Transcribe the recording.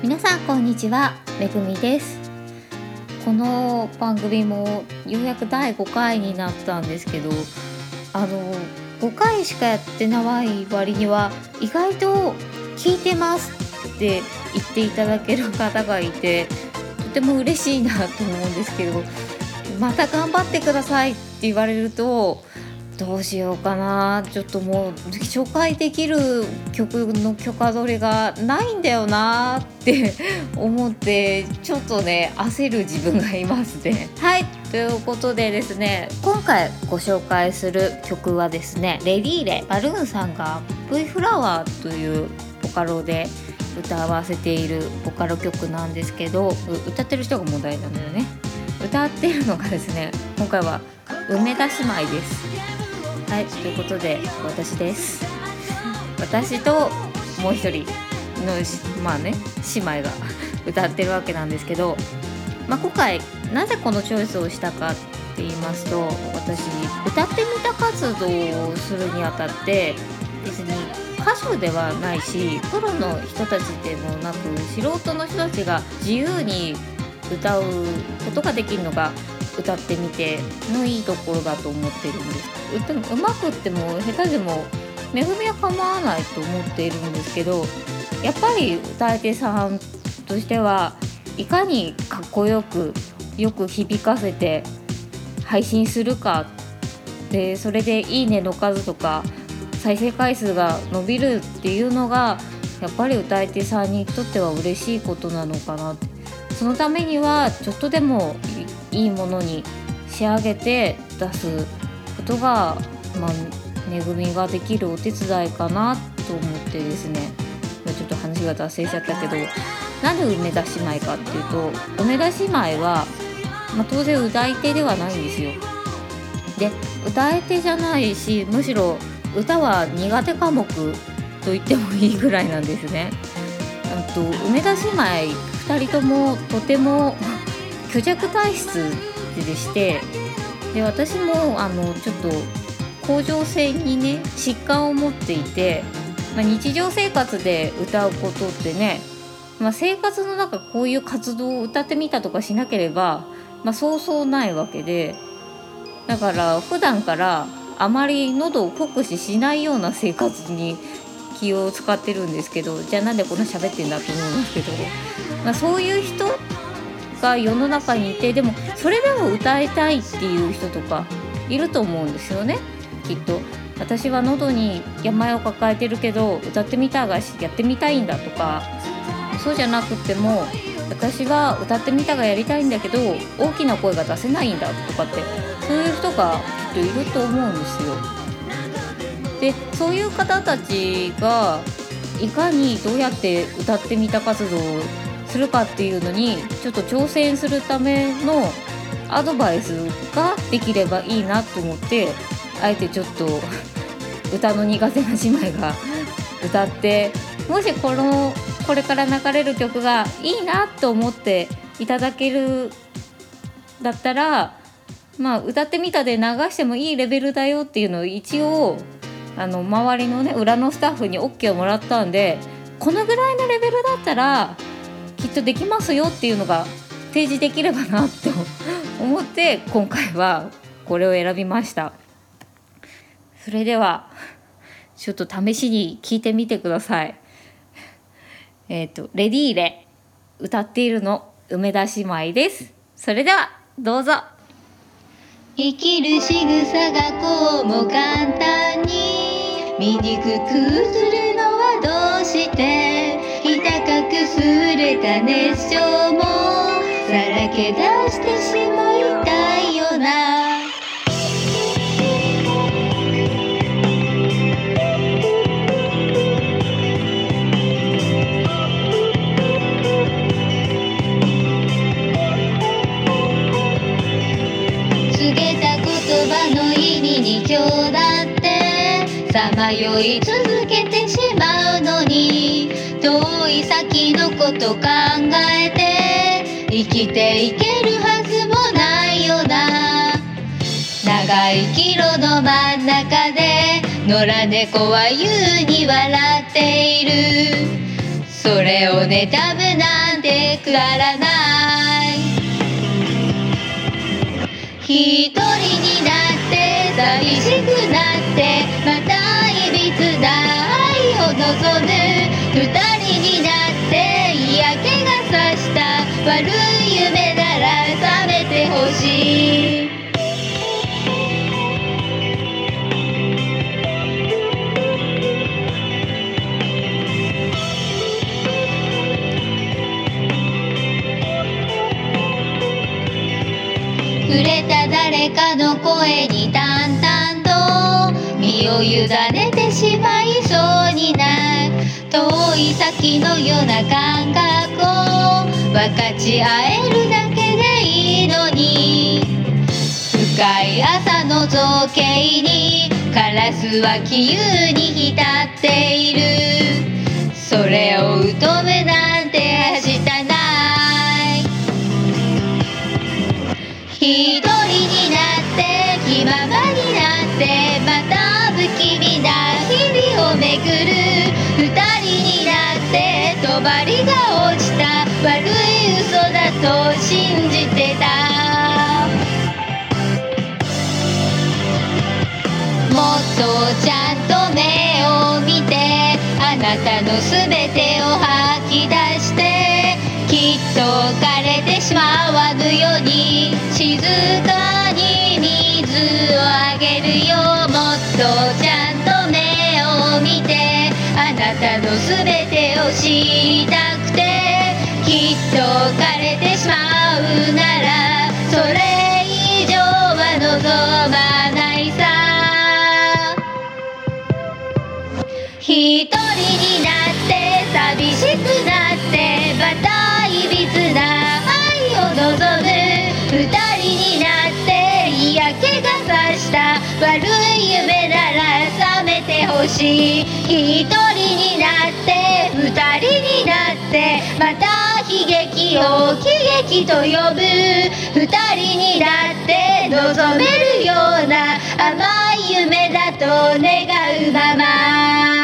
皆さんこんにちはめぐみです。この番組もようやく第5回になったんですけどあの5回しかやってない割には意外と聞いてますって言っていただける方がいてとても嬉しいなと思うんですけどまた頑張ってくださいって言われるとどうしようかな。ちょっともう紹介できる曲の許可取りがないんだよなって思ってちょっとね焦る自分がいますね。はいということでですね今回ご紹介する曲はですねレディーレバルーンさんが V フラワーというボカロで歌わせているボカロ曲なんですけど歌ってる人が問題なんだよね。歌ってるのがですね今回は梅田姉妹です。はいということで私です。私ともう一人のまあね姉妹が 歌ってるわけなんですけど、まあ、今回なぜこのチョイスをしたかって言いますと私歌ってみた活動をするにあたって別に歌手ではないしプロの人たちでもなく素人の人たちが自由に歌うことができるのが歌ってみてのいいところだと思ってるんです。歌うまくっても下手でも恵みは構わないと思っているんですけどやっぱり歌い手さんとしてはいかにかっこよくよく響かせて配信するかでそれで「いいね」の数とか再生回数が伸びるっていうのがやっぱり歌い手さんにとっては嬉しいことなのかなそのためにはちょっとでもいいものに仕上げて出すことが、まあ、恵みができるお手伝いかなと思ってですねちょっと話が脱線しちゃったけどなんで梅田姉妹かっていうと梅田姉妹は、まあ、当然歌い手ではないんですよ。で歌い手じゃないしむしろ歌は苦手科目と言ってもいいぐらいなんですね。と梅田姉妹2人ともとても虚弱体質でしてで私もあのちょっと甲状腺にね疾患を持っていて、まあ、日常生活で歌うことってね、まあ、生活の中こういう活動を歌ってみたとかしなければ、まあ、そうそうないわけでだから普段からあまり喉を酷使しないような生活に気を使ってるんですけどじゃあなんでこんな喋ってんだと思うんですけど、まあ、そういう人が世の中にいてでもそれでも歌いたいっていう人とかいると思うんですよねきっと。私は喉に病を抱えてるけど歌ってみたがやってみたいんだとかそうじゃなくても私は歌ってみたがやりたいんだけど大きな声が出せないんだとかってそういう人がきっといると思うんですよ。でそういう方たちがいかにどうやって歌ってみた活動をするかっていうのにちょっと挑戦するためのアドバイスができればいいなと思ってあえてちょっと歌の苦手な姉妹が歌ってもしこのこれから流れる曲がいいなと思っていただけるだったらまあ歌ってみたで流してもいいレベルだよっていうのを一応あの周りのね裏のスタッフに OK をもらったんでこのぐらいのレベルだったらきっとできますよっていうのが提示できればなって 思って今回はこれを選びました。それではちょっと試しに聞いてみてください。えっ、ー、と「レディーレ」歌っているの梅田姉妹です。それではどうぞ。生きる仕草がこうも簡単に醜くするた熱唱もさらけ出してしまいたいよな。告げた言葉の意味に今日だってさまよい続けて遠い先のこと考えて生きていけるはずもないよな。長い岐路の真ん中で野良猫は優に笑っている。それを妬むなんてくだらない。一人になって寂しくなってまたいびつな愛を望む。二人した悪い夢なら覚めてほしい。触れた誰かの声に淡々と身を委ねてしまいそうになる。遠い先のような感覚を分かち合えるだけでいいのに深い朝の造形にカラスは杞憂に浸っている。それを疎むなんてはしたない。一人になって気ままになってまた不気味な日々をめぐる。二人になって帳が落ちなたの全てを吐き出してきっと枯れてしまわぬように静かに水をあげるよもっとちゃんと目を見てあなたのすべてを知りたいまた悲劇を喜劇と呼ぶ。二人になって望めるような甘い夢だと願うまま。